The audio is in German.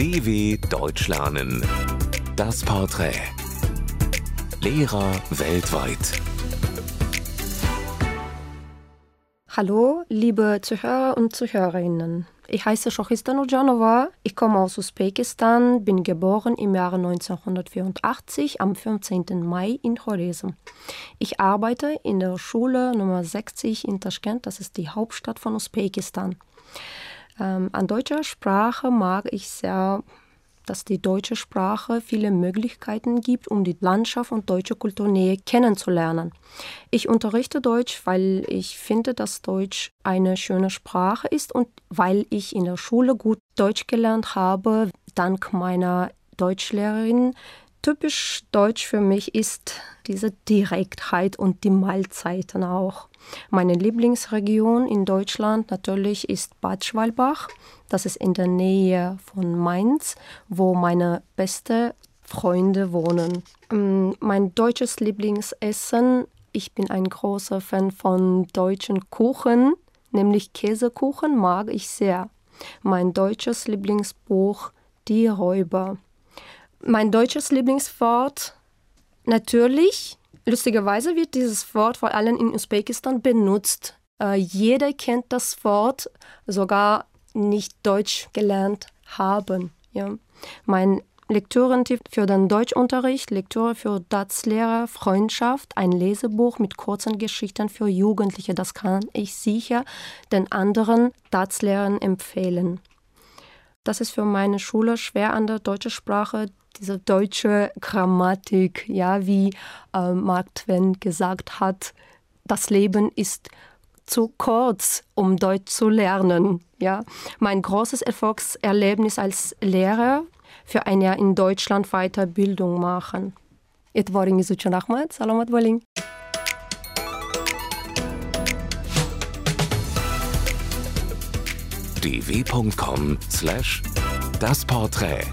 DW Deutsch lernen. Das Porträt. Lehrer weltweit. Hallo, liebe Zuhörer und Zuhörerinnen. Ich heiße Shochista Nurjanova. Ich komme aus Usbekistan, bin geboren im Jahre 1984 am 15. Mai in Choresm. Ich arbeite in der Schule Nummer 60 in Taschkent, das ist die Hauptstadt von Usbekistan. Ähm, an deutscher Sprache mag ich sehr, dass die deutsche Sprache viele Möglichkeiten gibt, um die Landschaft und deutsche Kultur näher kennenzulernen. Ich unterrichte Deutsch, weil ich finde, dass Deutsch eine schöne Sprache ist und weil ich in der Schule gut Deutsch gelernt habe, dank meiner Deutschlehrerin, Typisch deutsch für mich ist diese Direktheit und die Mahlzeiten auch. Meine Lieblingsregion in Deutschland natürlich ist Bad Schwalbach. Das ist in der Nähe von Mainz, wo meine beste Freunde wohnen. Mm, mein deutsches Lieblingsessen, ich bin ein großer Fan von deutschen Kuchen, nämlich Käsekuchen mag ich sehr. Mein deutsches Lieblingsbuch Die Räuber. Mein deutsches Lieblingswort natürlich. Lustigerweise wird dieses Wort vor allem in Usbekistan benutzt. Äh, jeder kennt das Wort, sogar nicht Deutsch gelernt haben. Ja. Mein Lektürentipp für den Deutschunterricht, Lektüre für DATS-Lehrer, Freundschaft, ein Lesebuch mit kurzen Geschichten für Jugendliche. Das kann ich sicher den anderen DATS-Lehrern empfehlen. Das ist für meine Schule schwer an der deutschen Sprache, diese deutsche Grammatik, ja, wie äh, Mark Twain gesagt hat, das Leben ist zu kurz, um Deutsch zu lernen. Ja. Mein großes Erfolgserlebnis als Lehrer für ein Jahr in Deutschland Weiterbildung machen. Etvorin Izucan Ahmad, Salamat Boling. dw.com slash das Porträt